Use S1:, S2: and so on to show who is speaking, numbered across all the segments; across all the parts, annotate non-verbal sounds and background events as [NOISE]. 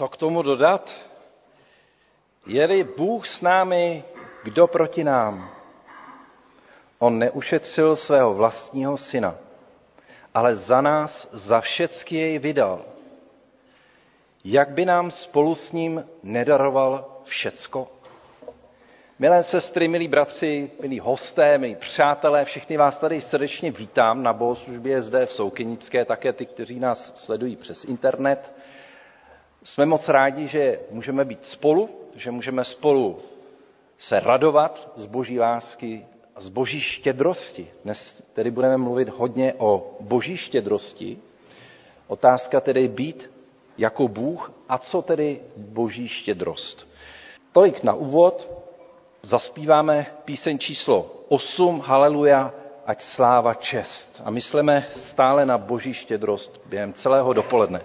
S1: Co k tomu dodat? Je-li Bůh s námi, kdo proti nám? On neušetřil svého vlastního syna, ale za nás, za všecky jej vydal. Jak by nám spolu s ním nedaroval všecko? Milé sestry, milí bratři, milí hosté, milí přátelé, všechny vás tady srdečně vítám na bohoslužbě zde v Soukynické, také ty, kteří nás sledují přes internet. Jsme moc rádi, že můžeme být spolu, že můžeme spolu se radovat z boží lásky z boží štědrosti. Dnes tedy budeme mluvit hodně o boží štědrosti. Otázka tedy být jako Bůh a co tedy boží štědrost. Tolik na úvod. Zaspíváme píseň číslo 8, Haleluja, ať sláva čest. A myslíme stále na boží štědrost během celého dopoledne.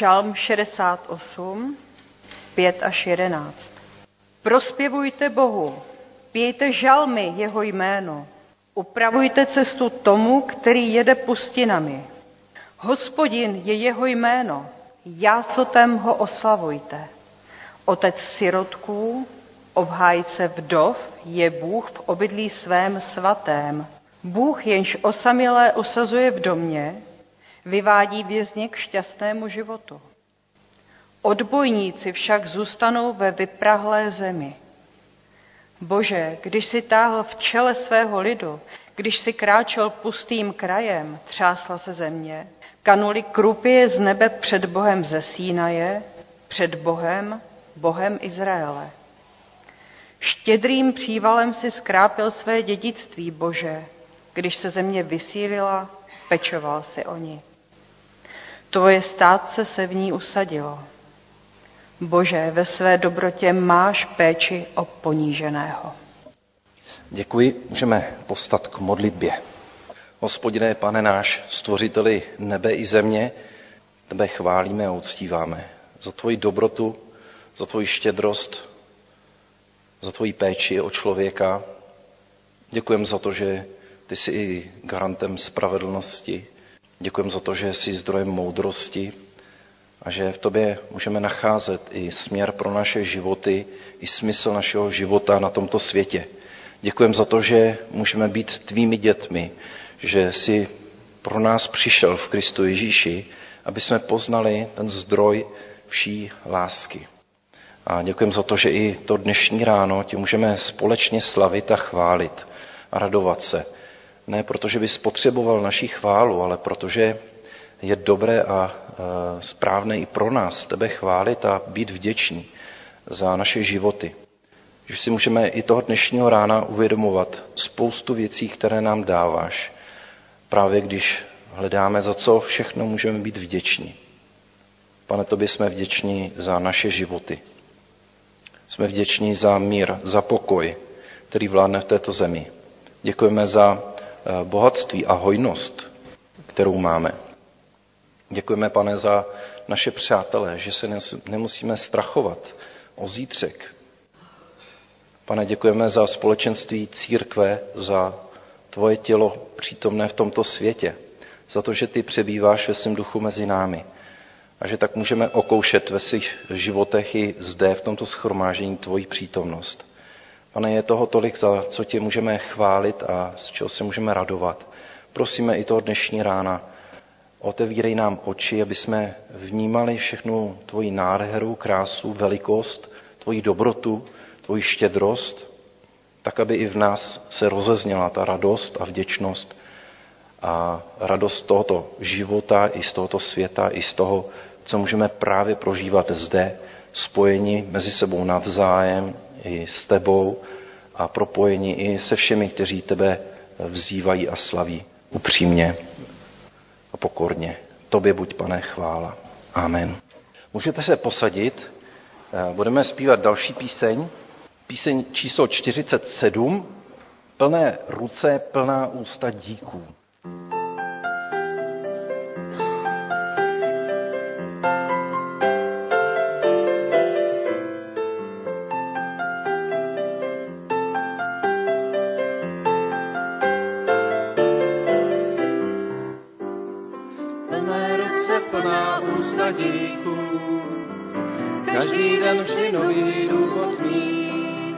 S2: Žalm 68, 5 až 11. Prospěvujte Bohu, pějte žalmy jeho jméno, upravujte cestu tomu, který jede pustinami. Hospodin je jeho jméno, jásotem ho oslavujte. Otec sirotků, obhájce vdov, je Bůh v obydlí svém svatém. Bůh jenž osamělé osazuje v domě, vyvádí vězně k šťastnému životu. Odbojníci však zůstanou ve vyprahlé zemi. Bože, když si táhl v čele svého lidu, když si kráčel pustým krajem, třásla se země, kanuli krupě z nebe před Bohem ze Sínaje, před Bohem, Bohem Izraele. Štědrým přívalem si skrápil své dědictví, Bože, když se země vysílila, pečoval si o ní. Tvoje státce se v ní usadilo. Bože, ve své dobrotě máš péči o poníženého.
S1: Děkuji, můžeme postat k modlitbě. Hospodine, pane náš, stvořiteli nebe i země, tebe chválíme a uctíváme za tvoji dobrotu, za tvoji štědrost, za tvoji péči o člověka. Děkujeme za to, že ty jsi i garantem spravedlnosti. Děkujeme za to, že jsi zdrojem moudrosti a že v tobě můžeme nacházet i směr pro naše životy, i smysl našeho života na tomto světě. Děkujeme za to, že můžeme být tvými dětmi, že jsi pro nás přišel v Kristu Ježíši, aby jsme poznali ten zdroj vší lásky. A děkujeme za to, že i to dnešní ráno tě můžeme společně slavit a chválit a radovat se. Ne protože bys potřeboval naší chválu, ale protože je dobré a správné i pro nás tebe chválit a být vděční za naše životy. Že si můžeme i toho dnešního rána uvědomovat spoustu věcí, které nám dáváš, právě když hledáme, za co všechno můžeme být vděční. Pane, tobě jsme vděční za naše životy. Jsme vděční za mír, za pokoj, který vládne v této zemi. Děkujeme za bohatství a hojnost, kterou máme. Děkujeme, pane, za naše přátelé, že se nemusíme strachovat o zítřek. Pane, děkujeme za společenství církve, za tvoje tělo přítomné v tomto světě, za to, že ty přebýváš ve svém duchu mezi námi a že tak můžeme okoušet ve svých životech i zde v tomto schromážení tvoji přítomnost. Pane, je toho tolik, za co tě můžeme chválit a z čeho se můžeme radovat. Prosíme i toho dnešní rána, otevírej nám oči, aby jsme vnímali všechnu tvoji nádheru, krásu, velikost, tvoji dobrotu, tvoji štědrost, tak aby i v nás se rozezněla ta radost a vděčnost a radost tohoto života i z tohoto světa, i z toho, co můžeme právě prožívat zde, spojení mezi sebou navzájem, i s tebou a propojení i se všemi, kteří tebe vzývají a slaví upřímně a pokorně. Tobě buď, pane, chvála. Amen. Můžete se posadit, budeme zpívat další píseň, píseň číslo 47, plné ruce, plná ústa díků.
S2: dál srdce plná ústa díku. Každý den vždy nový důvod mít.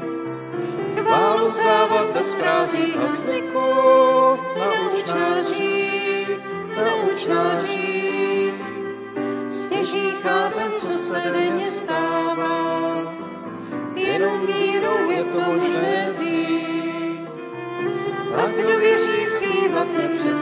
S2: Chválu závod bez prází a zvyku. Nauč nás žít, nauč nás žít. Stěží chápem, co se denně stává. Jenom vírou je to možné vzít. A kdo věří, zpívat nepřes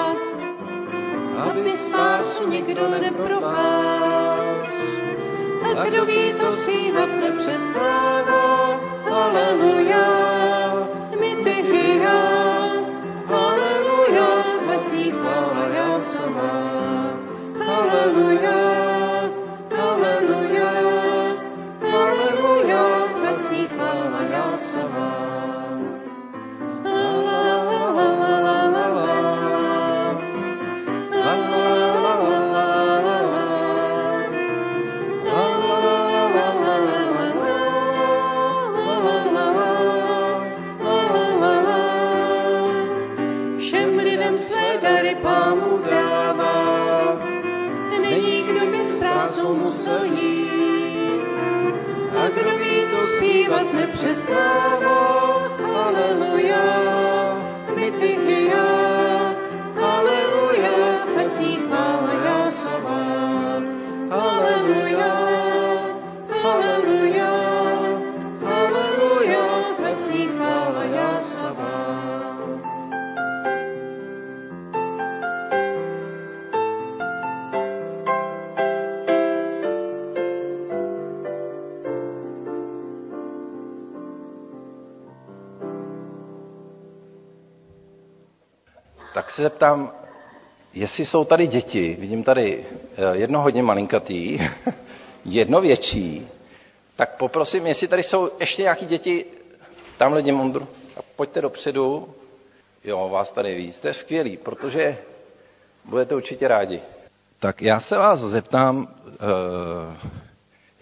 S2: aby spásu nikdo nepropás. A kdo ví, to zpívat nepřestává. Haleluja, my ty já. Haleluja, zní chvála já sama. Haleluja, jít. A kdo ví, to zpívat
S1: nepřestává. Se zeptám, jestli jsou tady děti. Vidím tady eh, jedno hodně malinkatý, [LAUGHS] jedno větší. Tak poprosím, jestli tady jsou ještě nějaký děti, tamhle Dimondru, a pojďte dopředu. Jo, vás tady víc, to je skvělý, protože budete určitě rádi. Tak já se vás zeptám, uh,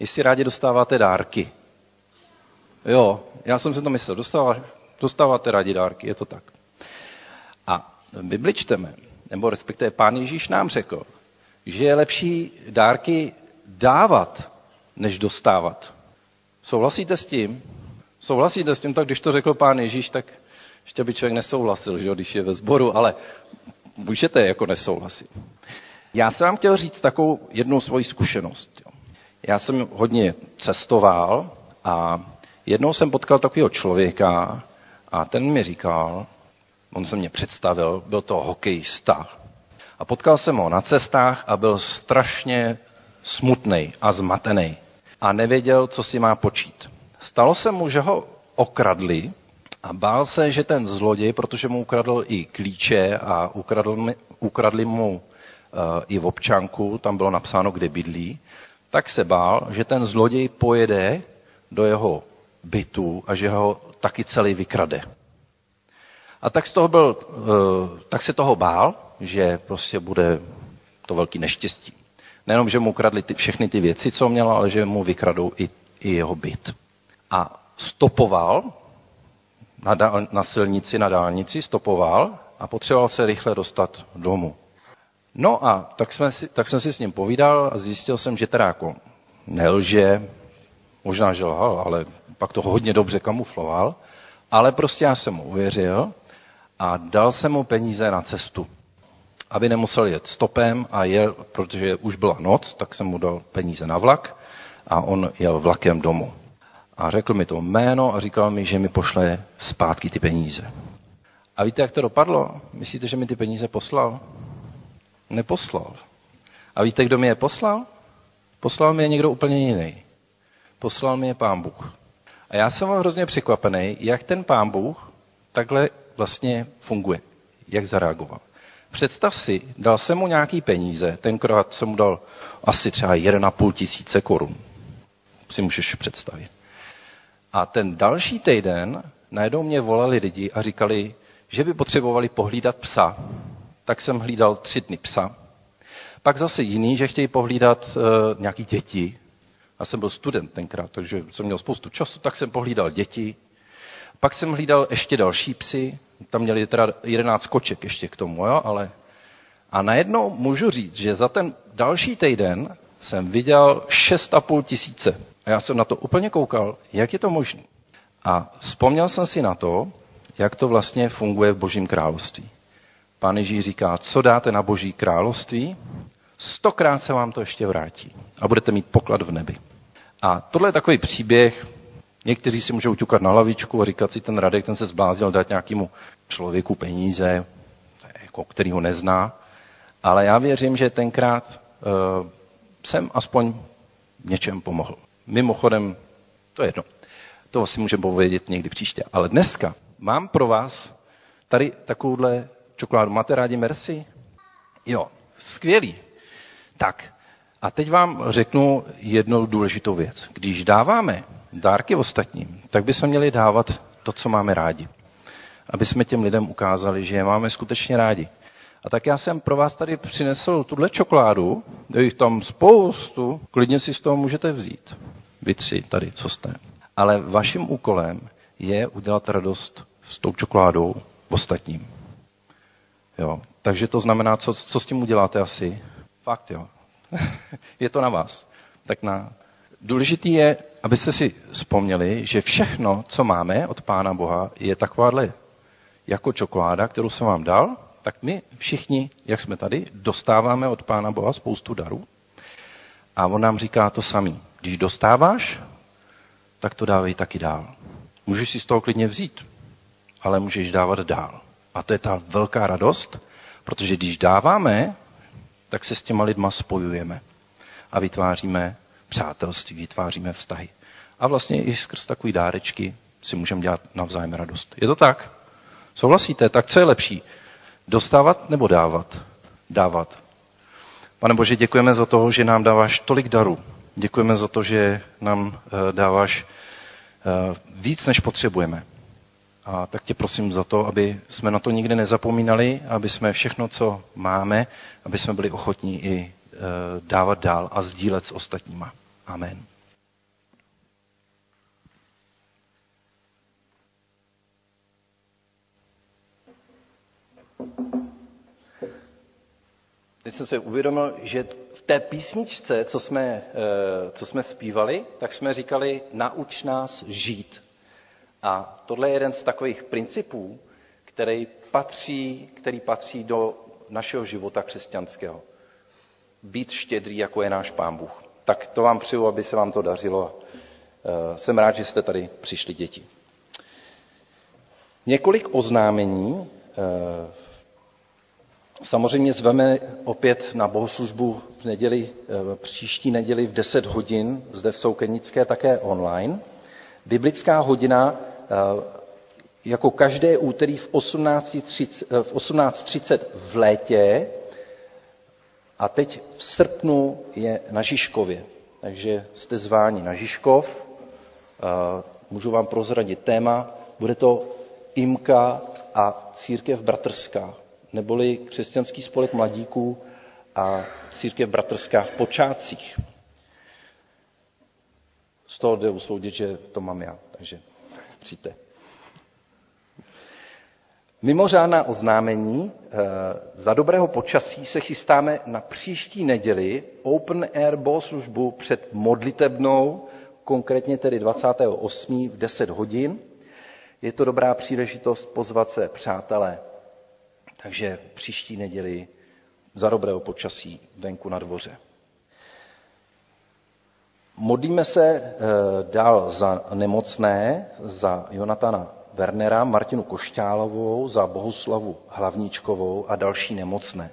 S1: jestli rádi dostáváte dárky. Jo, já jsem si to myslel, dostává, dostáváte rádi dárky, je to tak. Bibli čteme, nebo respektive pán Ježíš nám řekl, že je lepší dárky dávat, než dostávat. Souhlasíte s tím? Souhlasíte s tím, tak když to řekl pán Ježíš, tak ještě by člověk nesouhlasil, že když je ve sboru, ale můžete jako nesouhlasit. Já jsem vám chtěl říct takovou jednu svoji zkušenost. Já jsem hodně cestoval a jednou jsem potkal takového člověka a ten mi říkal, on se mě představil, byl to hokejista. A potkal jsem ho na cestách a byl strašně smutný a zmatený. A nevěděl, co si má počít. Stalo se mu, že ho okradli a bál se, že ten zloděj, protože mu ukradl i klíče a ukradl, mi- ukradli mu uh, i v občanku, tam bylo napsáno, kde bydlí, tak se bál, že ten zloděj pojede do jeho bytu a že ho taky celý vykrade. A tak, z toho byl, eh, tak se toho bál, že prostě bude to velký neštěstí. Nejenom, že mu ukradli ty, všechny ty věci, co měl, ale že mu vykradou i, i jeho byt. A stopoval na, dál, na silnici, na dálnici, stopoval a potřeboval se rychle dostat domů. No a tak, jsme si, tak jsem si s ním povídal a zjistil jsem, že teda jako nelže, možná, že lhal, ale pak to hodně dobře kamufloval, ale prostě já jsem mu uvěřil a dal jsem mu peníze na cestu. Aby nemusel jet stopem a jel, protože už byla noc, tak jsem mu dal peníze na vlak a on jel vlakem domů. A řekl mi to jméno a říkal mi, že mi pošle zpátky ty peníze. A víte, jak to dopadlo? Myslíte, že mi ty peníze poslal? Neposlal. A víte, kdo mi je poslal? Poslal mi je někdo úplně jiný. Poslal mi je pán Bůh. A já jsem hrozně překvapený, jak ten pán Bůh takhle vlastně funguje. Jak zareagoval. Představ si, dal jsem mu nějaký peníze, tenkrát jsem mu dal asi třeba 1,5 tisíce korun. Si můžeš představit. A ten další týden najednou mě volali lidi a říkali, že by potřebovali pohlídat psa. Tak jsem hlídal tři dny psa. Pak zase jiný, že chtějí pohlídat uh, nějaký děti. Já jsem byl student tenkrát, takže jsem měl spoustu času, tak jsem pohlídal děti. Pak jsem hlídal ještě další psy, tam měli teda 11 koček ještě k tomu, jo, ale... A najednou můžu říct, že za ten další týden jsem viděl 6,5 tisíce. A já jsem na to úplně koukal, jak je to možné. A vzpomněl jsem si na to, jak to vlastně funguje v Božím království. Pán Ježíš říká, co dáte na Boží království, stokrát se vám to ještě vrátí a budete mít poklad v nebi. A tohle je takový příběh, Někteří si můžou ťukat na lavičku a říkat si, ten Radek, ten se zbláznil dát nějakému člověku peníze, jako který ho nezná. Ale já věřím, že tenkrát uh, jsem aspoň něčem pomohl. Mimochodem, to je jedno. To si můžeme povědět někdy příště. Ale dneska mám pro vás tady takovouhle čokoládu. Máte rádi Mercy? Jo, skvělý. Tak, a teď vám řeknu jednu důležitou věc. Když dáváme dárky ostatním, tak bychom měli dávat to, co máme rádi. Aby jsme těm lidem ukázali, že je máme skutečně rádi. A tak já jsem pro vás tady přinesl tuhle čokoládu, je jich tam spoustu, klidně si z toho můžete vzít. Vy tři tady, co jste. Ale vaším úkolem je udělat radost s tou čokoládou ostatním. Jo. Takže to znamená, co, co s tím uděláte asi? Fakt, jo. [LAUGHS] je to na vás. Tak na... Důležitý je, abyste si vzpomněli, že všechno, co máme od Pána Boha, je takováhle jako čokoláda, kterou jsem vám dal, tak my všichni, jak jsme tady, dostáváme od Pána Boha spoustu darů. A on nám říká to samý. Když dostáváš, tak to dávej taky dál. Můžeš si z toho klidně vzít, ale můžeš dávat dál. A to je ta velká radost, protože když dáváme, tak se s těma lidma spojujeme a vytváříme přátelství, vytváříme vztahy. A vlastně i skrz takové dárečky si můžeme dělat navzájem radost. Je to tak? Souhlasíte? Tak co je lepší? Dostávat nebo dávat? Dávat. Pane Bože, děkujeme za to, že nám dáváš tolik darů. Děkujeme za to, že nám eh, dáváš eh, víc, než potřebujeme. A tak tě prosím za to, aby jsme na to nikdy nezapomínali, aby jsme všechno, co máme, aby jsme byli ochotní i e, dávat dál a sdílet s ostatníma. Amen. Teď jsem se uvědomil, že v té písničce, co jsme, e, co jsme zpívali, tak jsme říkali, nauč nás žít. A tohle je jeden z takových principů, který patří, který patří do našeho života křesťanského. Být štědrý, jako je náš Pán Bůh. Tak to vám přeju, aby se vám to dařilo. Eh, jsem rád, že jste tady přišli, děti. Několik oznámení. Eh, samozřejmě zveme opět na bohoslužbu v neděli, eh, příští neděli v 10 hodin, zde v Soukenické také online. Biblická hodina jako každé úterý v 18.30 eh, v, 18 v létě a teď v srpnu je na Žižkově. Takže jste zváni na Žižkov. Eh, můžu vám prozradit téma. Bude to Imka a církev bratrská, neboli křesťanský spolek mladíků a církev bratrská v počátcích. Z toho jde usoudit, že to mám já. Takže Přijďte. Mimořádná oznámení. Eh, za dobrého počasí se chystáme na příští neděli Open Air bohoslužbu před modlitebnou, konkrétně tedy 28. v 10 hodin. Je to dobrá příležitost pozvat se přátelé. Takže příští neděli za dobrého počasí venku na dvoře. Modlíme se eh, dál za nemocné, za Jonatana Wernera, Martinu Košťálovou, za Bohuslavu Hlavníčkovou a další nemocné.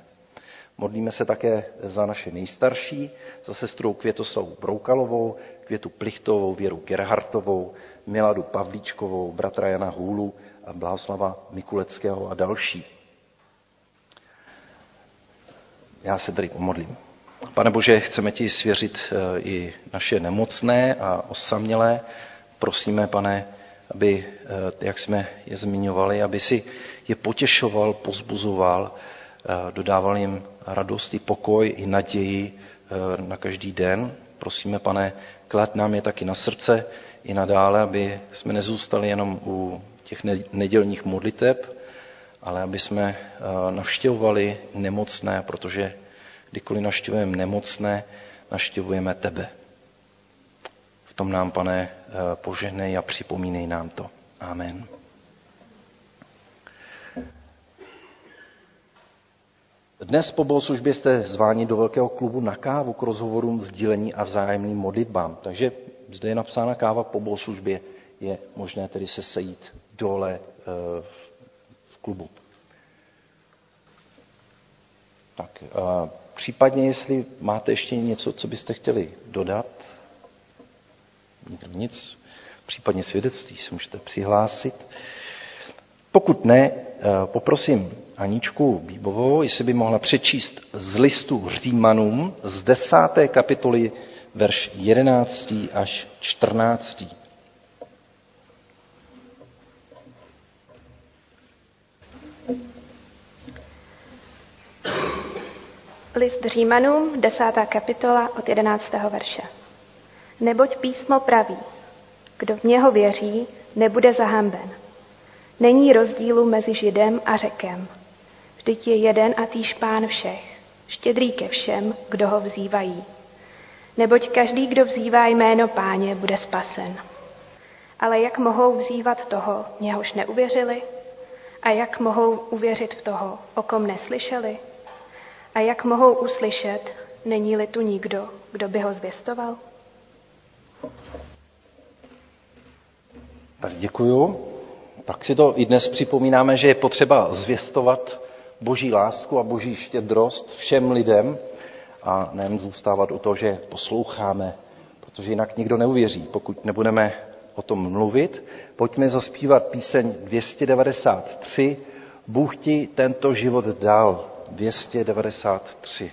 S1: Modlíme se také za naše nejstarší, za sestru Květoslavu Broukalovou, Květu Plichtovou, Věru Gerhartovou, Miladu Pavlíčkovou, bratra Jana Hůlu a Blahoslava Mikuleckého a další. Já se tady pomodlím. Pane Bože, chceme ti svěřit eh, i naše nemocné a osamělé. Prosíme, pane, aby, eh, jak jsme je zmiňovali, aby si je potěšoval, pozbuzoval, eh, dodával jim radost i pokoj i naději na každý den. Prosíme, pane, klad nám je taky na srdce i nadále, aby jsme nezůstali jenom u těch nedělních modliteb, ale aby jsme navštěvovali nemocné, protože kdykoliv naštěvujeme nemocné, naštěvujeme tebe. Tom nám, pane, eh, požehnej a připomínej nám to. Amen. Dnes po bohoslužbě jste zváni do velkého klubu na kávu k rozhovorům, sdílení a vzájemným modlitbám. Takže zde je napsána káva po bohoslužbě
S2: je možné tedy se sejít dole eh, v klubu. Tak, a případně, jestli máte ještě něco, co byste chtěli dodat, nic, případně svědectví se můžete přihlásit. Pokud ne, eh, poprosím Aničku Bíbovou, jestli by mohla přečíst z listu Římanům z desáté kapitoly verš 11. až 14.
S3: List Římanům, desátá kapitola od 11. verše. Neboť písmo praví, kdo v něho věří, nebude zahamben. Není rozdílu mezi Židem a Řekem. Vždyť je jeden a týž pán všech, štědrý ke všem, kdo ho vzývají. Neboť každý, kdo vzývá jméno páně, bude spasen. Ale jak mohou vzývat toho, něhož neuvěřili? A jak mohou uvěřit v toho, o kom neslyšeli? A jak mohou uslyšet, není-li tu nikdo, kdo by ho zvěstoval?
S2: Tak děkuju. Tak si to i dnes připomínáme, že je potřeba zvěstovat boží lásku a boží štědrost všem lidem a nejen zůstávat u toho, že posloucháme, protože jinak nikdo neuvěří, pokud nebudeme o tom mluvit. Pojďme zaspívat píseň 293. Bůh ti tento život dal. 293.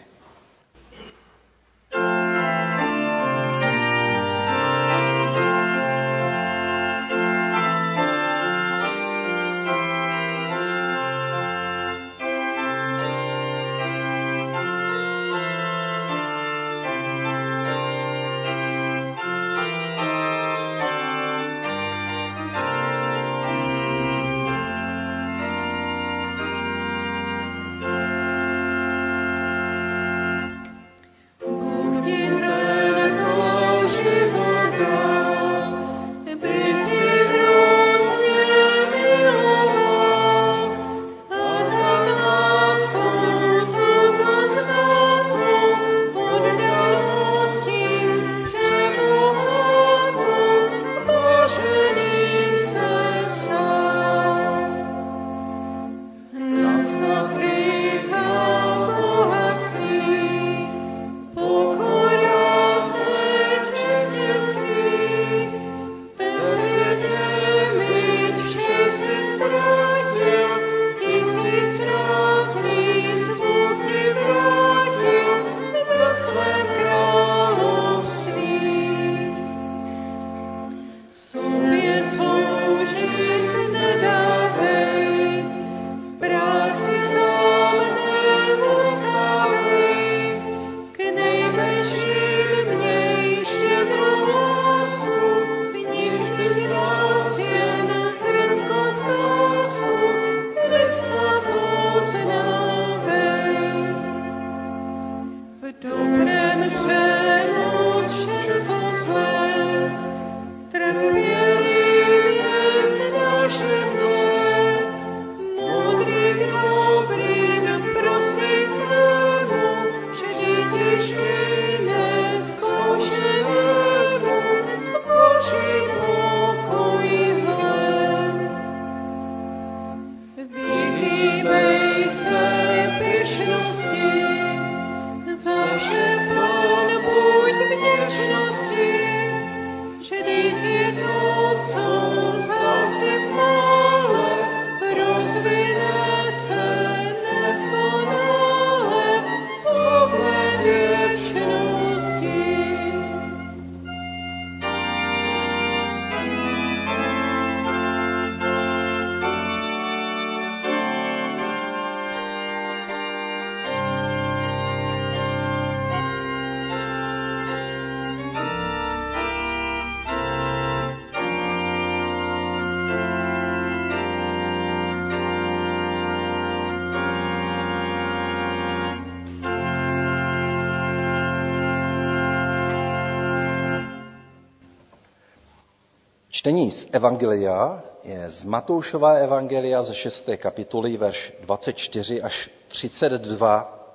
S2: Čtení z Evangelia je z Matoušova Evangelia ze 6. kapitoly, verš 24 až 32.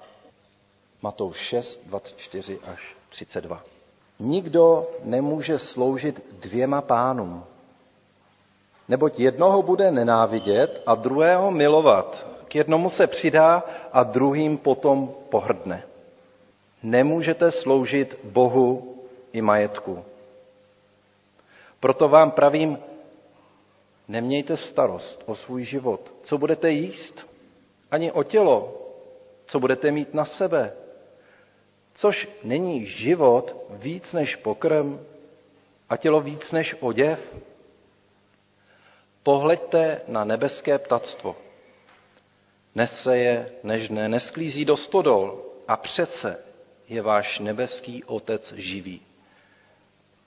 S2: Matouš 6, 24 až 32. Nikdo nemůže sloužit dvěma pánům,
S1: Neboť jednoho bude nenávidět a druhého milovat. K jednomu se přidá a druhým potom pohrdne. Nemůžete sloužit Bohu i majetku. Proto vám pravím, nemějte starost o svůj život. Co budete jíst? Ani o tělo. Co budete mít na sebe? Což není život víc než pokrm a tělo víc než oděv? Pohleďte na nebeské ptactvo. Neseje, nežné, nesklízí do stodol a přece je váš nebeský Otec živý.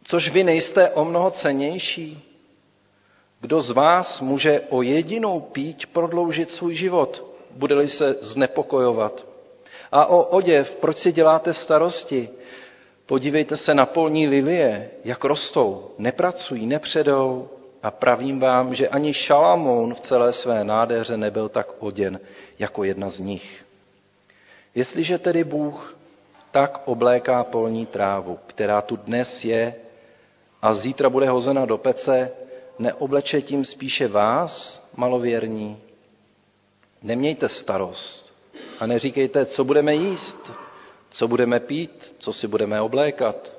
S1: Což vy nejste o mnoho cenější? Kdo z vás může o jedinou píť prodloužit svůj život, bude-li se znepokojovat? A o oděv, proč si děláte starosti? Podívejte se na polní lilie, jak rostou, nepracují, nepředou. A pravím vám, že ani Šalamoun v celé své nádheře nebyl tak oděn jako jedna z nich. Jestliže tedy Bůh tak obléká polní trávu, která tu dnes je a zítra bude hozena do pece, neobleče tím spíše vás, malověrní? Nemějte starost a neříkejte, co budeme jíst, co budeme pít, co si budeme oblékat.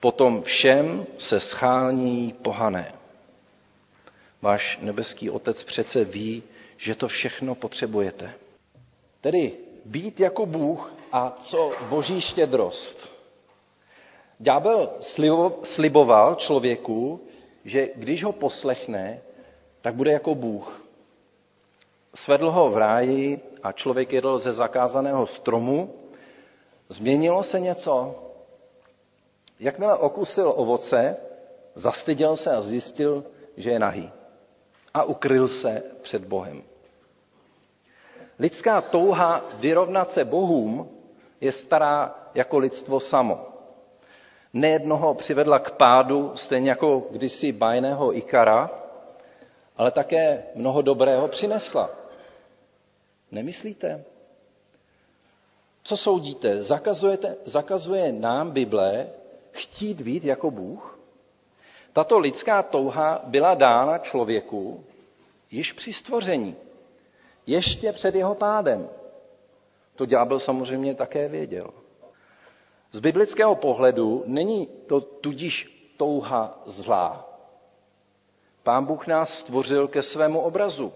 S1: Potom všem se schání pohané. Váš nebeský otec přece ví, že to všechno potřebujete. Tedy být jako Bůh a co boží štědrost. Ďábel sliboval člověku, že když ho poslechne, tak bude jako Bůh. Svedl ho v ráji a člověk jedl ze zakázaného stromu. Změnilo se něco? Jakmile okusil ovoce, zastyděl se a zjistil, že je nahý. A ukryl se před Bohem. Lidská touha vyrovnat se Bohům je stará jako lidstvo samo. Nejednoho přivedla k pádu, stejně jako kdysi bajného Ikara, ale také mnoho dobrého přinesla. Nemyslíte? Co soudíte? Zakazujete, zakazuje nám Bible chtít být jako Bůh? Tato lidská touha byla dána člověku již při stvoření, ještě před jeho pádem. To ďábel samozřejmě také věděl. Z biblického pohledu není to tudíž touha zlá. Pán Bůh nás stvořil ke svému obrazu.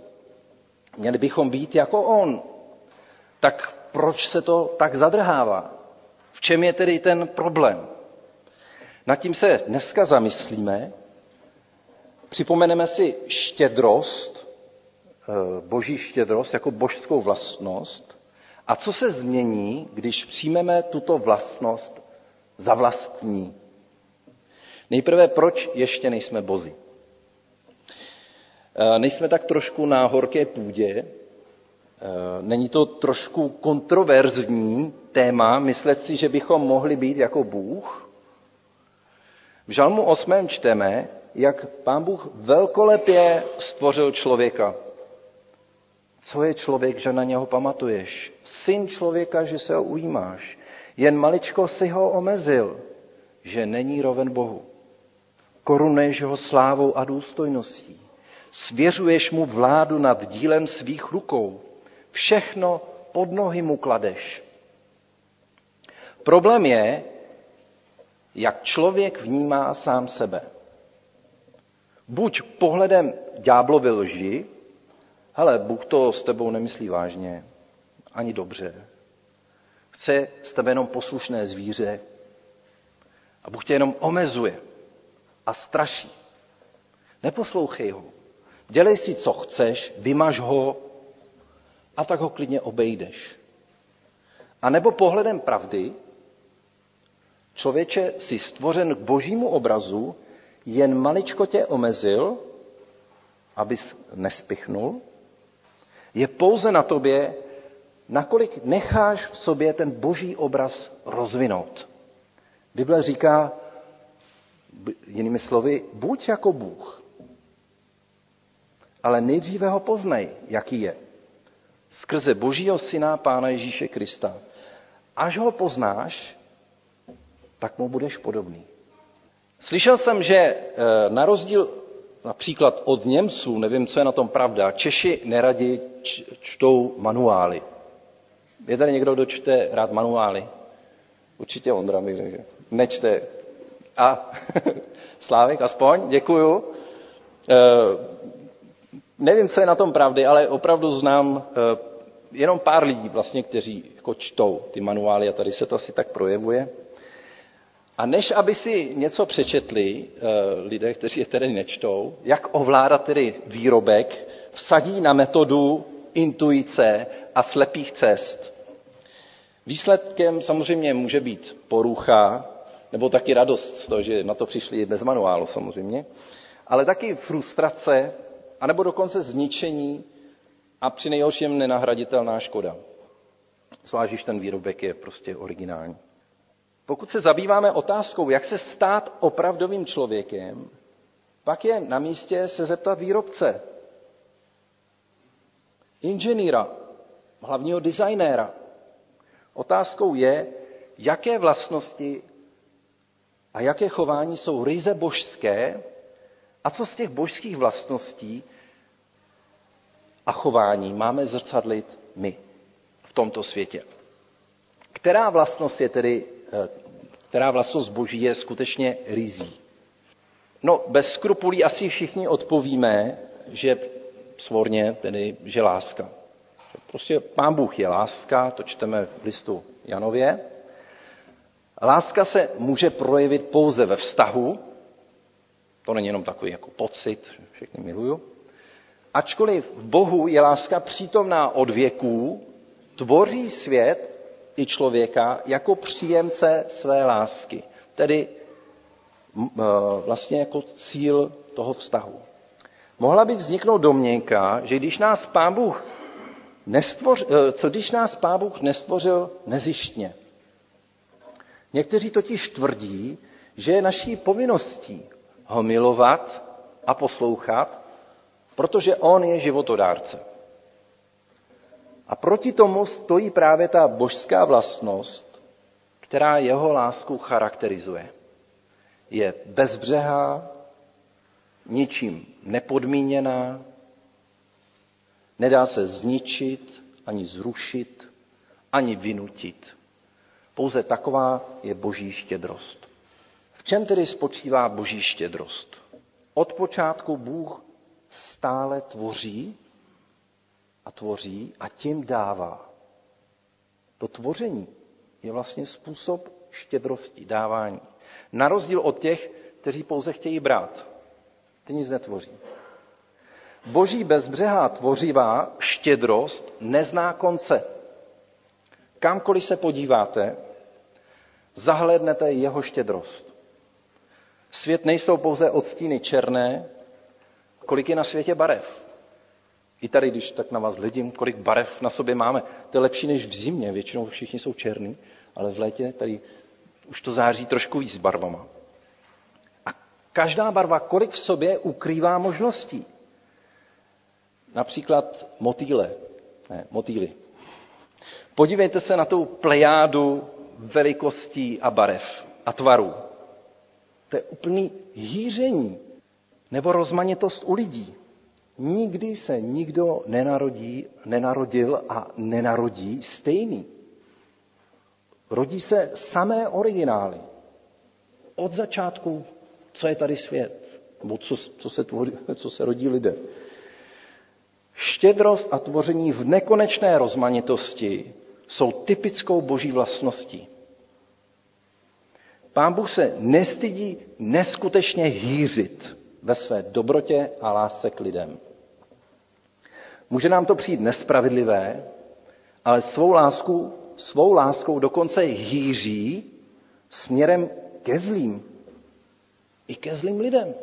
S1: Měli bychom být jako On. Tak proč se to tak zadrhává? V čem je tedy ten problém? Nad tím se dneska zamyslíme. Připomeneme si štědrost, eh, boží štědrost jako božskou vlastnost. A co se změní, když přijmeme tuto vlastnost za vlastní? Nejprve, proč ještě nejsme bozi? Eh, nejsme tak trošku na horké půdě, eh, Není to trošku kontroverzní téma, myslet si, že bychom mohli být jako Bůh? V Žalmu 8. čteme, jak pán Bůh velkolepě stvořil člověka. Co je člověk, že na něho pamatuješ? Syn člověka, že se ho ujímáš. Jen maličko si ho omezil, že není roven Bohu. Korunuješ ho slávou a důstojností. Svěřuješ mu vládu nad dílem svých rukou. Všechno pod nohy mu kladeš. Problém je, jak člověk vnímá sám sebe. Buď pohledem ďáblovy lži, hele, Bůh to s tebou nemyslí vážně, ani dobře. Chce s tebe jenom poslušné zvíře a Bůh tě jenom omezuje a straší. Neposlouchej ho. Dělej si, co chceš, vymaž ho a tak ho klidně obejdeš. A nebo pohledem pravdy, člověče si stvořen k božímu obrazu, jen maličko tě omezil, abys nespichnul, je pouze na tobě, nakolik necháš v sobě ten boží obraz rozvinout. Bible říká, jinými slovy, buď jako Bůh, ale nejdříve ho poznej, jaký je. Skrze božího syna Pána Ježíše Krista. Až ho poznáš, tak mu budeš podobný. Slyšel jsem, že eh, na rozdíl například od Němců, nevím, co je na tom pravda, Češi neradi čtou manuály. Je tady někdo, kdo čte rád manuály? Určitě Ondra mi řekl, nečte. A [LAUGHS] Slávik, aspoň, děkuju. E, nevím, co je na tom pravdy, ale opravdu znám e, jenom pár lidí vlastně, kteří jako čtou ty manuály a tady se to asi tak projevuje. A než aby si něco přečetli e, lidé, kteří je tedy nečtou, jak ovládat tedy výrobek, vsadí na metodu intuice a slepých cest. Výsledkem samozřejmě může být porucha, nebo taky radost z toho, že na to přišli bez manuálu samozřejmě, ale taky frustrace, anebo dokonce zničení a při nejhorším nenahraditelná škoda. Zvlášť, ten výrobek je prostě originální. Pokud se zabýváme otázkou, jak se stát opravdovým člověkem, pak je na místě se zeptat výrobce, inženýra, hlavního designéra. Otázkou je, jaké vlastnosti a jaké chování jsou ryze božské a co z těch božských vlastností a chování máme zrcadlit my v tomto světě. Která vlastnost je tedy, která vlastnost boží je skutečně rizí? No, bez skrupulí asi všichni odpovíme, že svorně, tedy, že láska. Prostě pán Bůh je láska, to čteme v listu Janově. Láska se může projevit pouze ve vztahu, to není jenom takový jako pocit, všechny miluju. Ačkoliv v Bohu je láska přítomná od věků, tvoří svět i člověka jako příjemce své lásky, tedy e, vlastně jako cíl toho vztahu. Mohla by vzniknout domněnka, že když nás Pán Bůh nestvořil, e, co když nás Pán Bůh nestvořil nezištně, Někteří totiž tvrdí, že je naší povinností ho milovat a poslouchat, protože on je životodárce. A proti tomu stojí právě ta božská vlastnost, která jeho lásku charakterizuje. Je bezbřehá, ničím nepodmíněná, nedá se zničit, ani zrušit, ani vynutit. Pouze taková je boží štědrost. V čem tedy spočívá boží štědrost? Od počátku Bůh stále tvoří a tvoří a tím dává. To tvoření je vlastně způsob štědrosti, dávání. Na rozdíl od těch, kteří pouze chtějí brát. Ty nic netvoří. Boží bezbřehá tvořivá štědrost nezná konce. Kamkoliv se podíváte, zahlednete jeho štědrost. Svět nejsou pouze odstíny černé, kolik je na světě barev. I tady, když tak na vás hledím, kolik barev na sobě máme. To je lepší než v zimě, většinou všichni jsou černí, ale v létě tady už to září trošku víc barvama. A každá barva, kolik v sobě ukrývá možností. Například motýle, ne, motýly. Podívejte se na tu plejádu velikostí a barev a tvarů. To je úplný hýření nebo rozmanitost u lidí. Nikdy se nikdo nenarodí, nenarodil a nenarodí stejný. Rodí se samé originály. Od začátku, co je tady svět, nebo co, co, se, tvoří, [LAUGHS] co se rodí lidé. Štědrost a tvoření v nekonečné rozmanitosti jsou typickou boží vlastností. Pán Bůh se nestydí neskutečně hýřit ve své dobrotě a lásce k lidem. Může nám to přijít nespravedlivé, ale svou, lásku, svou láskou dokonce hýří směrem ke zlým. I ke zlým lidem.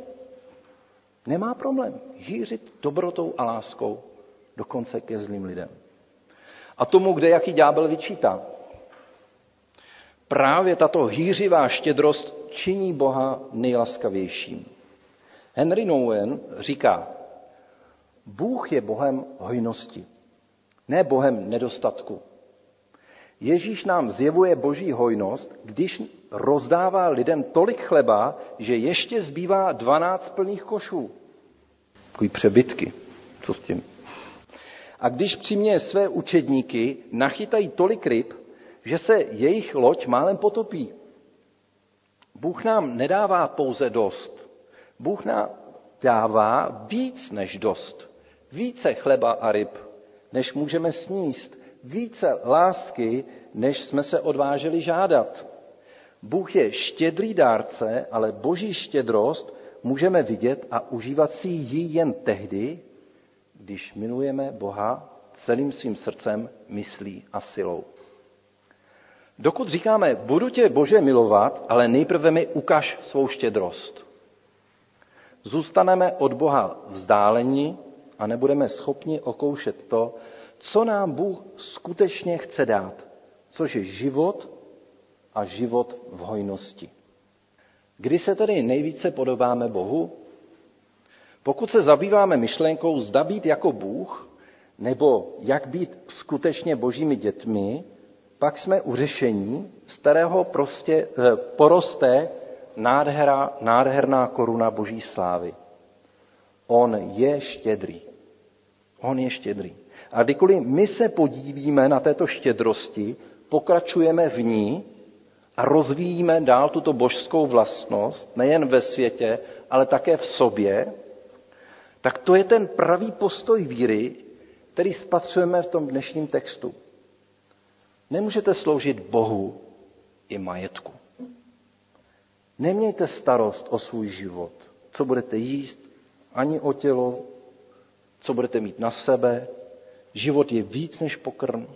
S1: Nemá problém hýřit dobrotou a láskou dokonce ke zlým lidem. A tomu, kde jaký ďábel vyčítá. Právě tato hýřivá štědrost činí Boha nejlaskavějším. Henry Nouwen říká, Bůh je Bohem hojnosti, ne Bohem nedostatku. Ježíš nám zjevuje boží hojnost, když rozdává lidem tolik chleba, že ještě zbývá 12 plných košů. Takový přebytky. Co s tím? A když přiměje své učedníky, nachytají tolik ryb, že se jejich loď málem potopí. Bůh nám nedává pouze dost. Bůh nám dává víc než dost. Více chleba a ryb, než můžeme sníst. Více lásky, než jsme se odváželi žádat. Bůh je štědrý dárce, ale boží štědrost můžeme vidět a užívat si ji jen tehdy, když milujeme Boha celým svým srdcem, myslí a silou. Dokud říkáme, budu tě Bože milovat, ale nejprve mi ukaž svou štědrost. Zůstaneme od Boha vzdáleni a nebudeme schopni okoušet to, co nám Bůh skutečně chce dát, což je život a život v hojnosti. Kdy se tedy nejvíce podobáme Bohu? Pokud se zabýváme myšlenkou, zda být jako Bůh, nebo jak být skutečně božími dětmi, pak jsme u řešení, z kterého prostě eh, poroste nádhera, nádherná koruna boží slávy. On je štědrý. On je štědrý. A kdykoliv my se podívíme na této štědrosti, pokračujeme v ní a rozvíjíme dál tuto božskou vlastnost, nejen ve světě, ale také v sobě, tak to je ten pravý postoj víry, který spatřujeme v tom dnešním textu. Nemůžete sloužit Bohu i majetku. Nemějte starost o svůj život, co budete jíst, ani o tělo, co budete mít na sebe. Život je víc než pokrm.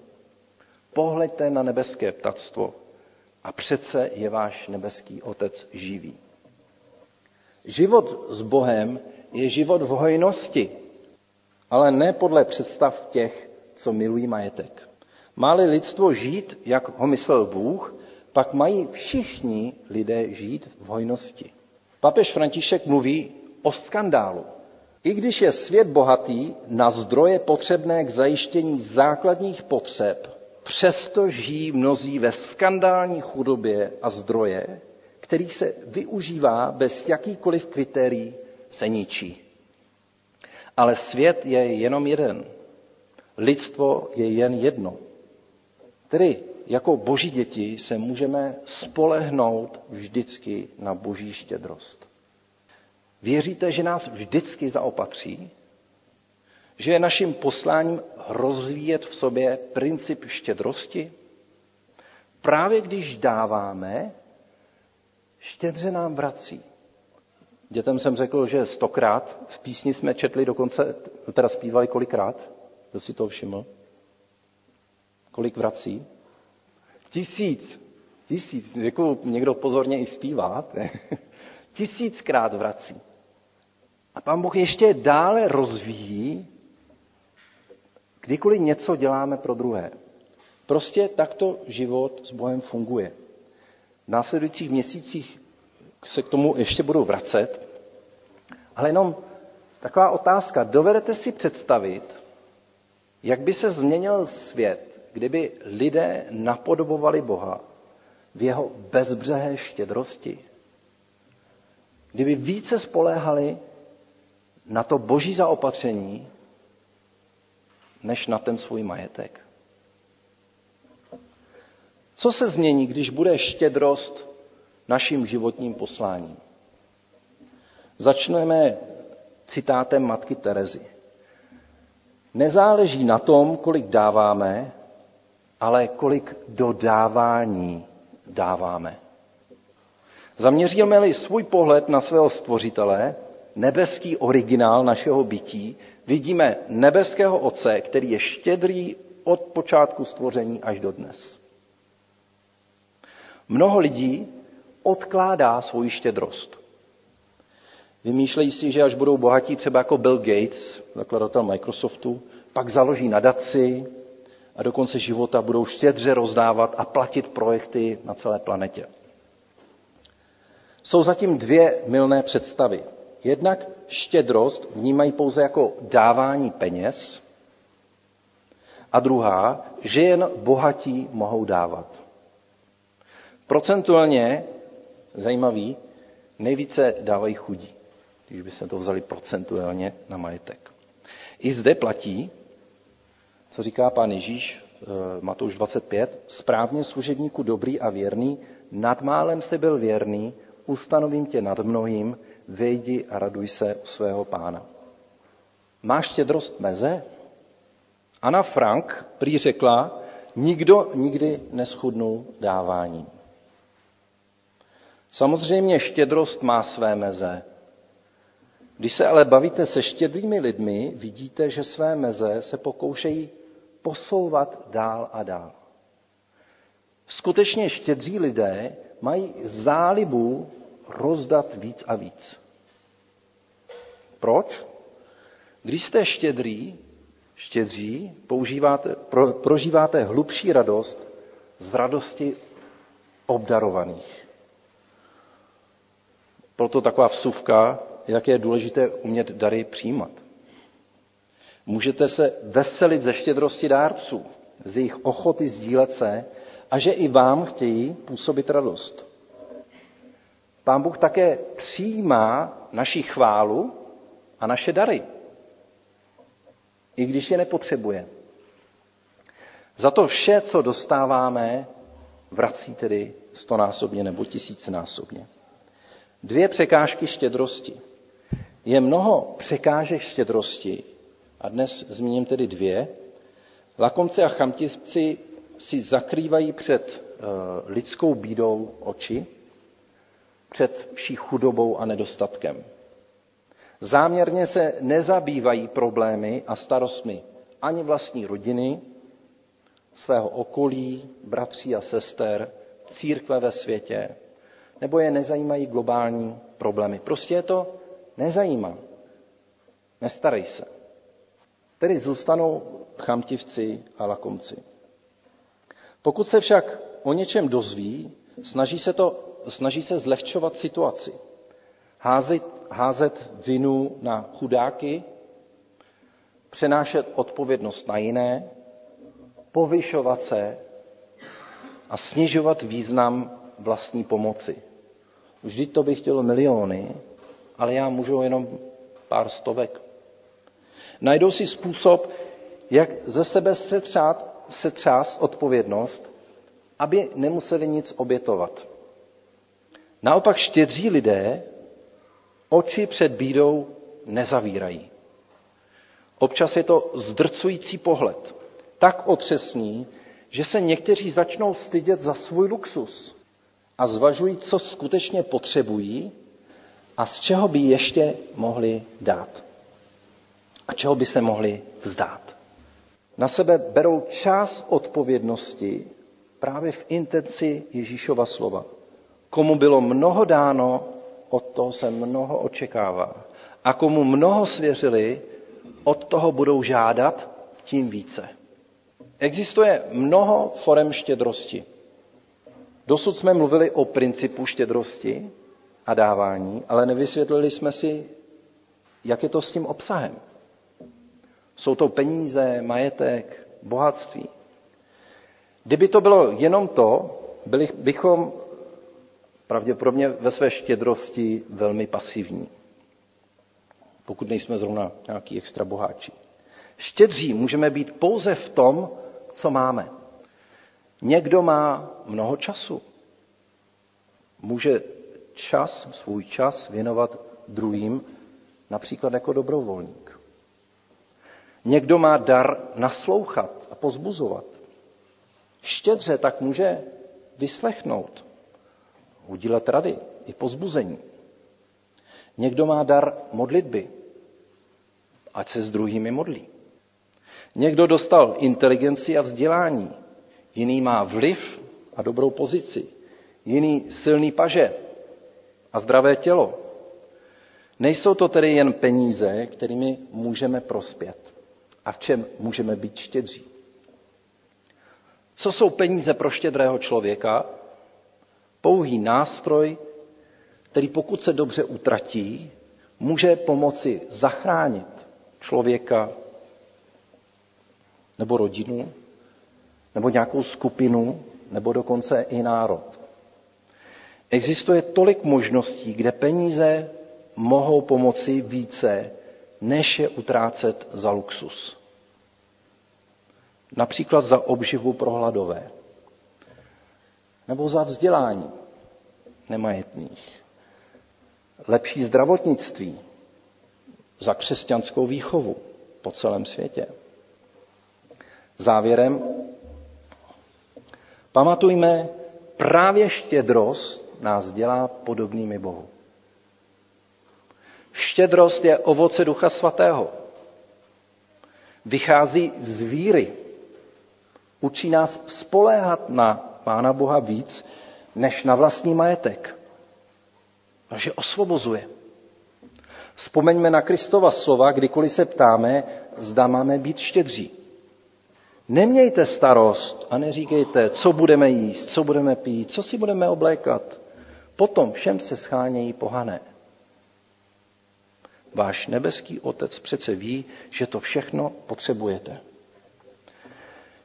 S1: Pohleďte na nebeské ptactvo a přece je váš nebeský Otec živý. Život s Bohem je život v hojnosti, ale ne podle představ těch, co milují majetek. Máli lidstvo žít, jak ho myslel Bůh, pak mají všichni lidé žít v hojnosti. Papež František mluví o skandálu. I když je svět bohatý na zdroje potřebné k zajištění základních potřeb, přesto žijí mnozí ve skandální chudobě a zdroje, který se využívá bez jakýkoliv kritérií, se ničí. Ale svět je jenom jeden. Lidstvo je jen jedno. Tedy jako boží děti se můžeme spolehnout vždycky na boží štědrost. Věříte, že nás vždycky zaopatří? Že je naším posláním rozvíjet v sobě princip štědrosti? Právě když dáváme, štědře nám vrací. Dětem jsem řekl, že stokrát, v písni jsme četli dokonce, teda zpívali kolikrát, kdo si to všiml? Kolik vrací? Tisíc. Tisíc. Jako někdo pozorně i zpívá. Tisíckrát vrací. A pán Bůh ještě dále rozvíjí, kdykoliv něco děláme pro druhé. Prostě takto život s Bohem funguje. V následujících měsících se k tomu ještě budu vracet, ale jenom taková otázka. Dovedete si představit, jak by se změnil svět, kdyby lidé napodobovali Boha v jeho bezbřehé štědrosti? Kdyby více spoléhali na to boží zaopatření, než na ten svůj majetek. Co se změní, když bude štědrost naším životním posláním? Začneme citátem matky Terezy. Nezáleží na tom, kolik dáváme, ale kolik dodávání dáváme. Zaměříme-li svůj pohled na svého stvořitele, nebeský originál našeho bytí, vidíme nebeského Otce, který je štědrý od počátku stvoření až do dnes. Mnoho lidí odkládá svoji štědrost. Vymýšlejí si, že až budou bohatí, třeba jako Bill Gates, zakladatel Microsoftu, pak založí nadaci a do konce života budou štědře rozdávat a platit projekty na celé planetě. Jsou zatím dvě milné představy. Jednak štědrost vnímají pouze jako dávání peněz a druhá, že jen bohatí mohou dávat. Procentuálně, zajímavý, nejvíce dávají chudí. když by se to vzali procentuálně na majetek. I zde platí, co říká pán Ježíš v Matouš 25, správně služebníku dobrý a věrný, nad málem byl věrný, ustanovím tě nad mnohým, vejdi a raduj se u svého pána. Máš štědrost meze? Anna Frank prý řekla, nikdo nikdy neschudnul dáváním. Samozřejmě štědrost má své meze. Když se ale bavíte se štědrými lidmi, vidíte, že své meze se pokoušejí posouvat dál a dál. Skutečně štědří lidé mají zálibu rozdat víc a víc. Proč? Když jste štědrý, štědří, používáte, pro, prožíváte hlubší radost z radosti obdarovaných. Proto taková vsuvka, jak je důležité umět dary přijímat. Můžete se veselit ze štědrosti dárců, z jejich ochoty sdílet se a že i vám chtějí působit radost. Pán Bůh také přijímá naši chválu a naše dary, i když je nepotřebuje. Za to vše, co dostáváme, vrací tedy stonásobně nebo tisícnásobně. Dvě překážky štědrosti. Je mnoho překážek štědrosti, a dnes zmíním tedy dvě. Lakomci a chamtivci si zakrývají před eh, lidskou bídou oči, před vší chudobou a nedostatkem. Záměrně se nezabývají problémy a starostmi ani vlastní rodiny, svého okolí, bratří a sester, církve ve světě, nebo je nezajímají globální problémy. Prostě je to nezajímá. Nestarej se. Tedy zůstanou chamtivci a lakomci. Pokud se však o něčem dozví, snaží se, to, snaží se zlehčovat situaci. Házet, házet vinu na chudáky, přenášet odpovědnost na jiné, povyšovat se a snižovat význam vlastní pomoci. Vždyť to by chtělo miliony, ale já můžu jenom pár stovek. Najdou si způsob, jak ze sebe setřát, setřást odpovědnost, aby nemuseli nic obětovat. Naopak štědří lidé oči před bídou nezavírají. Občas je to zdrcující pohled, tak otřesný, že se někteří začnou stydět za svůj luxus a zvažují, co skutečně potřebují a z čeho by ještě mohli dát. A čeho by se mohli vzdát. Na sebe berou část odpovědnosti právě v intenci Ježíšova slova. Komu bylo mnoho dáno, od toho se mnoho očekává. A komu mnoho svěřili, od toho budou žádat tím více. Existuje mnoho forem štědrosti. Dosud jsme mluvili o principu štědrosti a dávání, ale nevysvětlili jsme si, jak je to s tím obsahem. Jsou to peníze, majetek, bohatství. Kdyby to bylo jenom to, byli bychom pravděpodobně ve své štědrosti velmi pasivní. Pokud nejsme zrovna nějaký extra boháči. Štědří můžeme být pouze v tom, co máme. Někdo má mnoho času. Může čas, svůj čas věnovat druhým, například jako dobrovolník. Někdo má dar naslouchat a pozbuzovat. Štědře tak může vyslechnout, udílet rady i pozbuzení. Někdo má dar modlitby, ať se s druhými modlí. Někdo dostal inteligenci a vzdělání, jiný má vliv a dobrou pozici, jiný silný paže a zdravé tělo. Nejsou to tedy jen peníze, kterými můžeme prospět a v čem můžeme být štědří. Co jsou peníze pro štědrého člověka? Pouhý nástroj, který pokud se dobře utratí, může pomoci zachránit člověka nebo rodinu, nebo nějakou skupinu, nebo dokonce i národ. Existuje tolik možností, kde peníze mohou pomoci více, než je utrácet za luxus. Například za obživu pro hladové. Nebo za vzdělání nemajetných. Lepší zdravotnictví za křesťanskou výchovu po celém světě. Závěrem, pamatujme, právě štědrost nás dělá podobnými Bohu. Štědrost je ovoce Ducha Svatého. Vychází z víry. Učí nás spoléhat na Pána Boha víc, než na vlastní majetek. Takže osvobozuje. Vzpomeňme na Kristova slova, kdykoliv se ptáme, zda máme být štědří. Nemějte starost a neříkejte, co budeme jíst, co budeme pít, co si budeme oblékat. Potom všem se schánějí pohané. Váš nebeský otec přece ví, že to všechno potřebujete.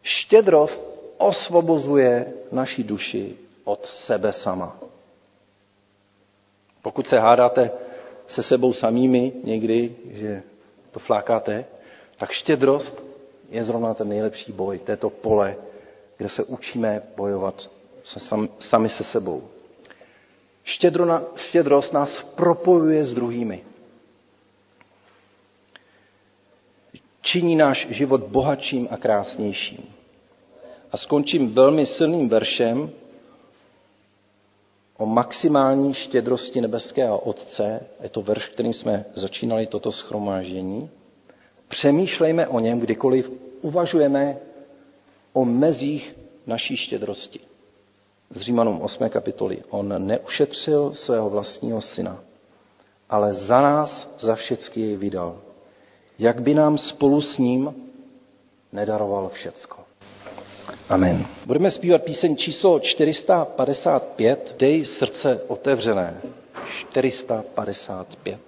S1: Štědrost osvobozuje naši duši od sebe sama. Pokud se hádáte se sebou samými někdy, že to flákáte, tak štědrost je zrovna ten nejlepší boj, této pole, kde se učíme bojovat se sam, sami se sebou. Štědro, štědrost nás propojuje s druhými. Činí náš život bohatším a krásnějším. A skončím velmi silným veršem o maximální štědrosti nebeského Otce. Je to verš, kterým jsme začínali toto schromáždění. Přemýšlejme o něm, kdykoliv uvažujeme o mezích naší štědrosti. Z Římanům 8. kapitoly. On neušetřil svého vlastního syna, ale za nás za všecky jej vydal. Jak by nám spolu s ním nedaroval všecko. Amen. Budeme zpívat píseň číslo 455, Dej srdce otevřené. 455.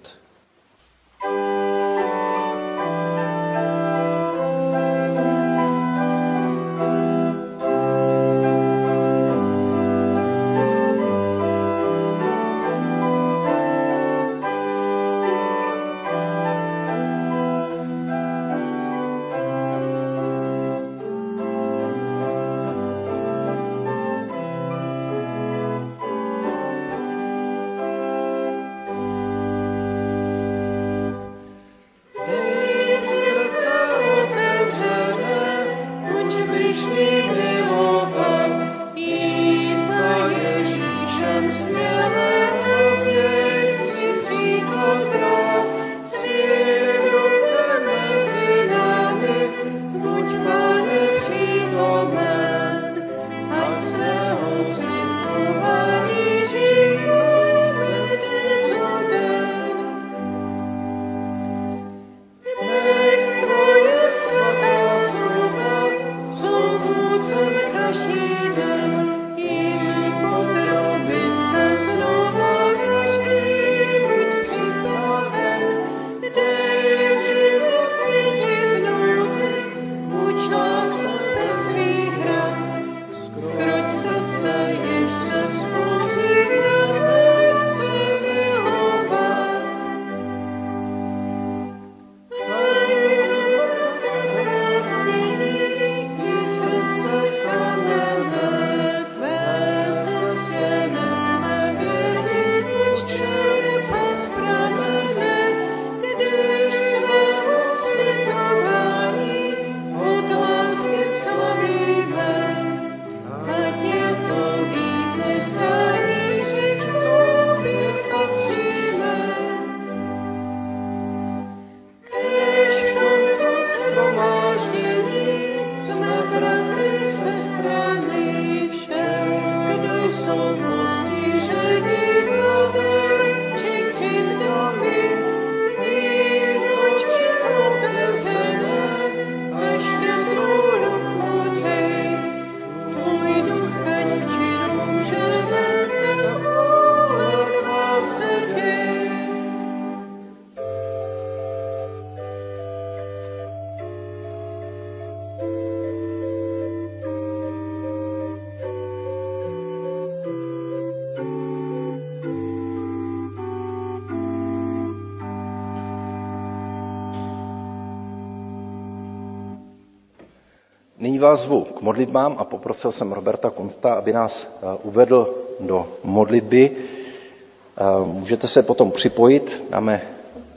S1: vás zvu k modlitbám a poprosil jsem Roberta Konsta, aby nás eh, uvedl do modlitby. Eh, můžete se potom připojit, dáme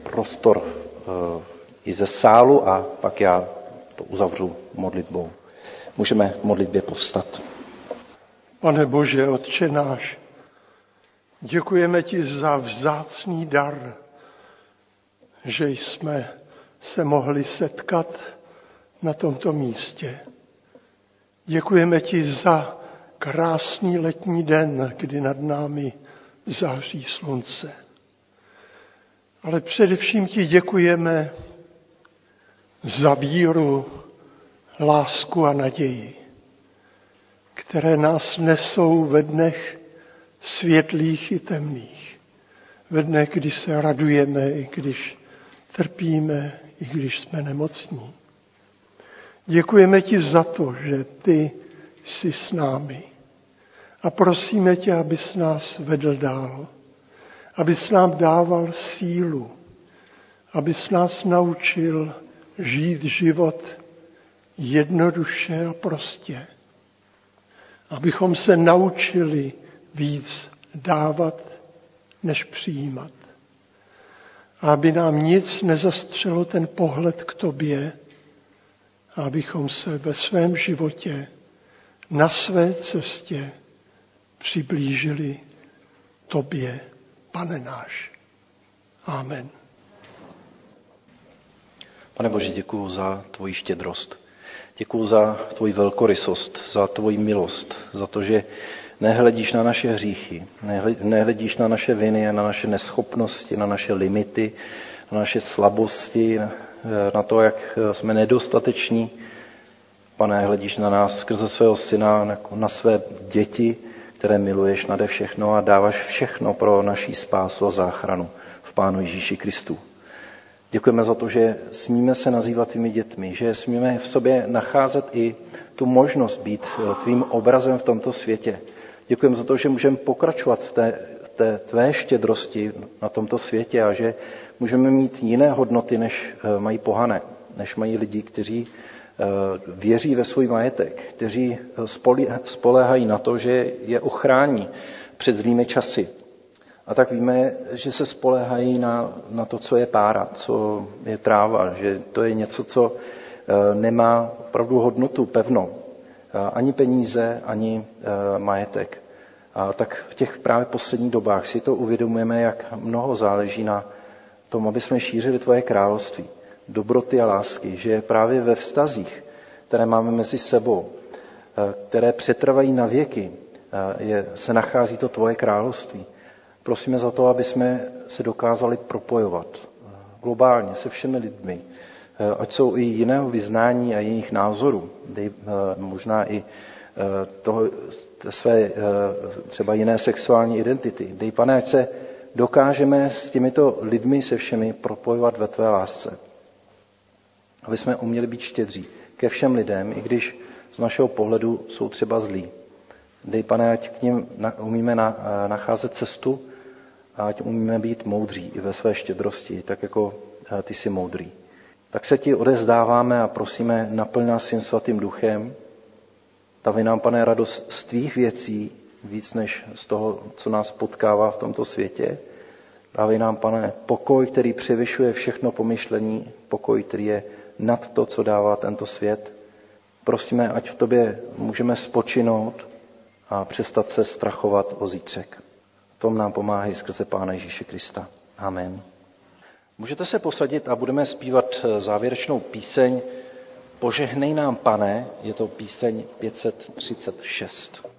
S1: prostor eh, i ze sálu a pak já to uzavřu modlitbou. Můžeme k modlitbě povstat.
S4: Pane Bože, Otče náš, děkujeme ti za vzácný dar, že jsme se mohli setkat na tomto místě. Děkujeme ti za krásný letní den, kdy nad námi září slunce. Ale především ti děkujeme za víru, lásku a naději, které nás nesou ve dnech světlých i temných. Ve dnech, kdy se radujeme, i když trpíme, i když jsme nemocní. Děkujeme ti za to, že ty jsi s námi. A prosíme tě, abys nás vedl dál. Abys nám dával sílu. Abys nás naučil žít život jednoduše a prostě. Abychom se naučili víc dávat, než přijímat. A aby nám nic nezastřelo ten pohled k tobě, a abychom se ve svém životě na své cestě přiblížili tobě, pane náš. Amen.
S1: Pane Bože, děkuji za tvoji štědrost. Děkuji za tvoji velkorysost, za tvoji milost, za to, že nehledíš na naše hříchy, nehledíš na naše viny, na naše neschopnosti, na naše limity, na naše slabosti, na to, jak jsme nedostateční. Pane, hledíš na nás skrze svého syna, na své děti, které miluješ nade všechno a dáváš všechno pro naší spásu a záchranu v Pánu Ježíši Kristu. Děkujeme za to, že smíme se nazývat tvými dětmi, že smíme v sobě nacházet i tu možnost být eh, tvým obrazem v tomto světě. Děkujeme za to, že můžeme pokračovat v té, té tvé štědrosti na tomto světě a že můžeme mít jiné hodnoty, než eh, mají pohané, než mají lidi, kteří eh, věří ve svůj majetek, kteří spoléhají na to, že je ochrání před zlými časy, a tak víme, že se spolehají na, na to, co je pára, co je tráva, že to je něco, co eh, nemá opravdu hodnotu pevno. Eh, ani peníze, ani eh, majetek. A tak v těch právě posledních dobách si to uvědomujeme, jak mnoho záleží na tom, aby jsme šířili tvoje království, dobroty a lásky, že právě ve vztazích, které máme mezi sebou, které přetrvají na věky, je, se nachází to tvoje království. Prosíme za to, aby jsme se dokázali propojovat eh, globálně se všemi lidmi, eh, ať jsou i jiného vyznání a jiných názorů, dej, eh, možná i toho, své třeba jiné sexuální identity. Dej, pane, ať se dokážeme s těmito lidmi se všemi propojovat ve tvé lásce. Aby jsme uměli být štědří ke všem lidem, i když z našeho pohledu jsou třeba zlí. Dej, pane, ať k ním umíme nacházet cestu, a ať umíme být moudří i ve své štědrosti, tak jako eh, ty jsi moudrý. Tak se ti odezdáváme a prosíme, naplň nás svým svatým duchem. Davi nám, pane, radost z tvých věcí, víc než z toho, co nás potkává v tomto světě. Dávej nám, pane, pokoj, který převyšuje všechno pomyšlení, pokoj, který je nad to, co dává tento svět. Prosíme, ať v tobě můžeme spočinout a přestat se strachovat o zítřek tom nám pomáhají skrze Pána Ježíše Krista. Amen. Můžete se posadit a budeme zpívat závěrečnou píseň Požehnej nám, pane, je to píseň 536.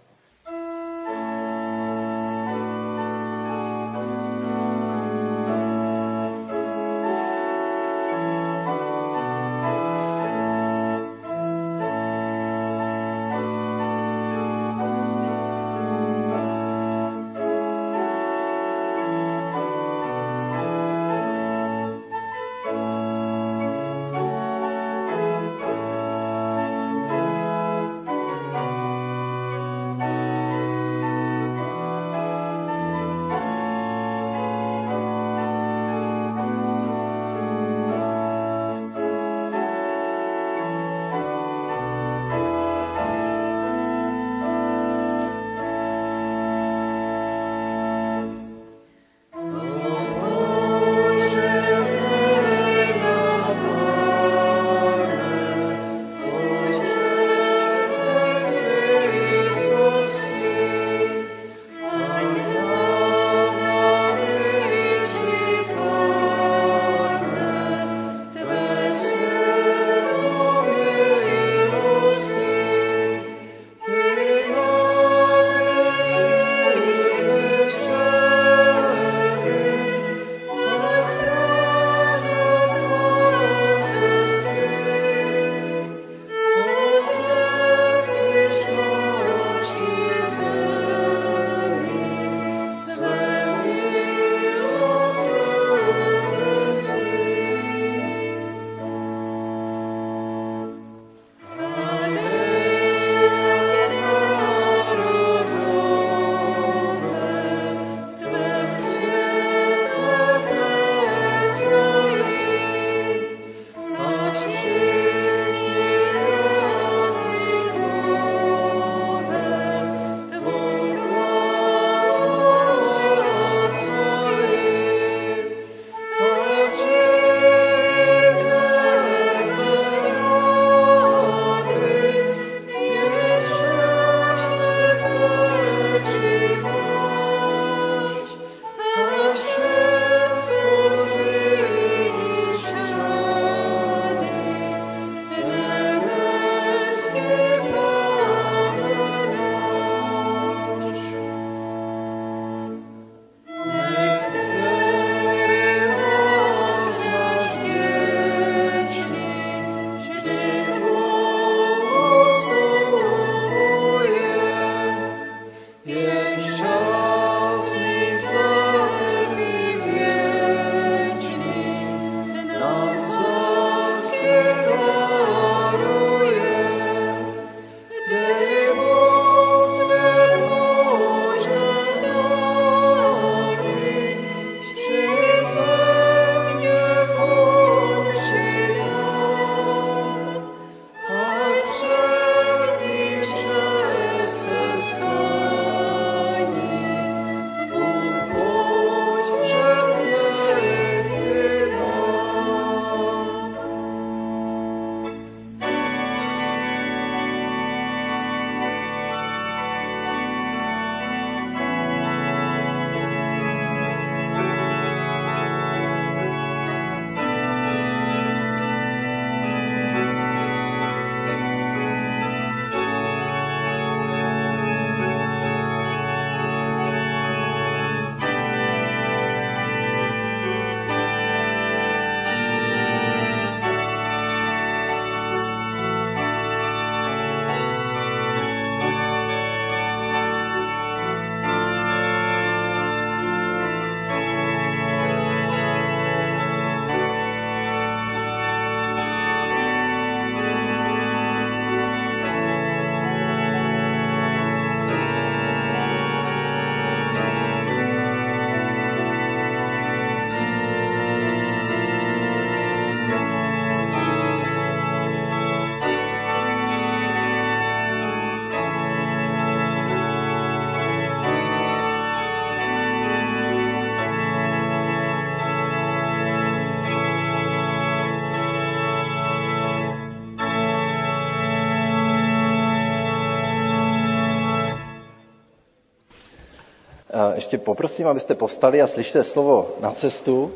S1: Ještě poprosím, abyste povstali a slyšte slovo na cestu.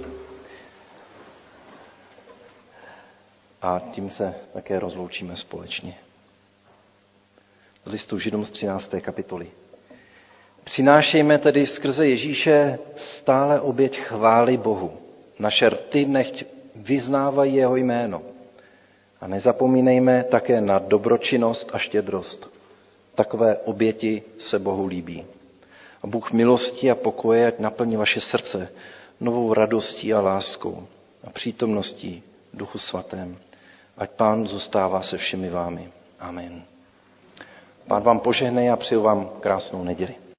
S1: A tím se také rozloučíme společně. Z listu Židům z 13. kapitoly. Přinášejme tedy skrze Ježíše stále oběť chvály Bohu. Naše rty nechť vyznávají jeho jméno. A nezapomínejme také na dobročinnost a štědrost. Takové oběti se Bohu líbí. A Bůh milosti a pokoje ať naplní vaše srdce novou radostí a láskou a přítomností Duchu Svatém. Ať Pán zůstává se všemi vámi. Amen. Pán vám požehnej a přeju vám krásnou neděli.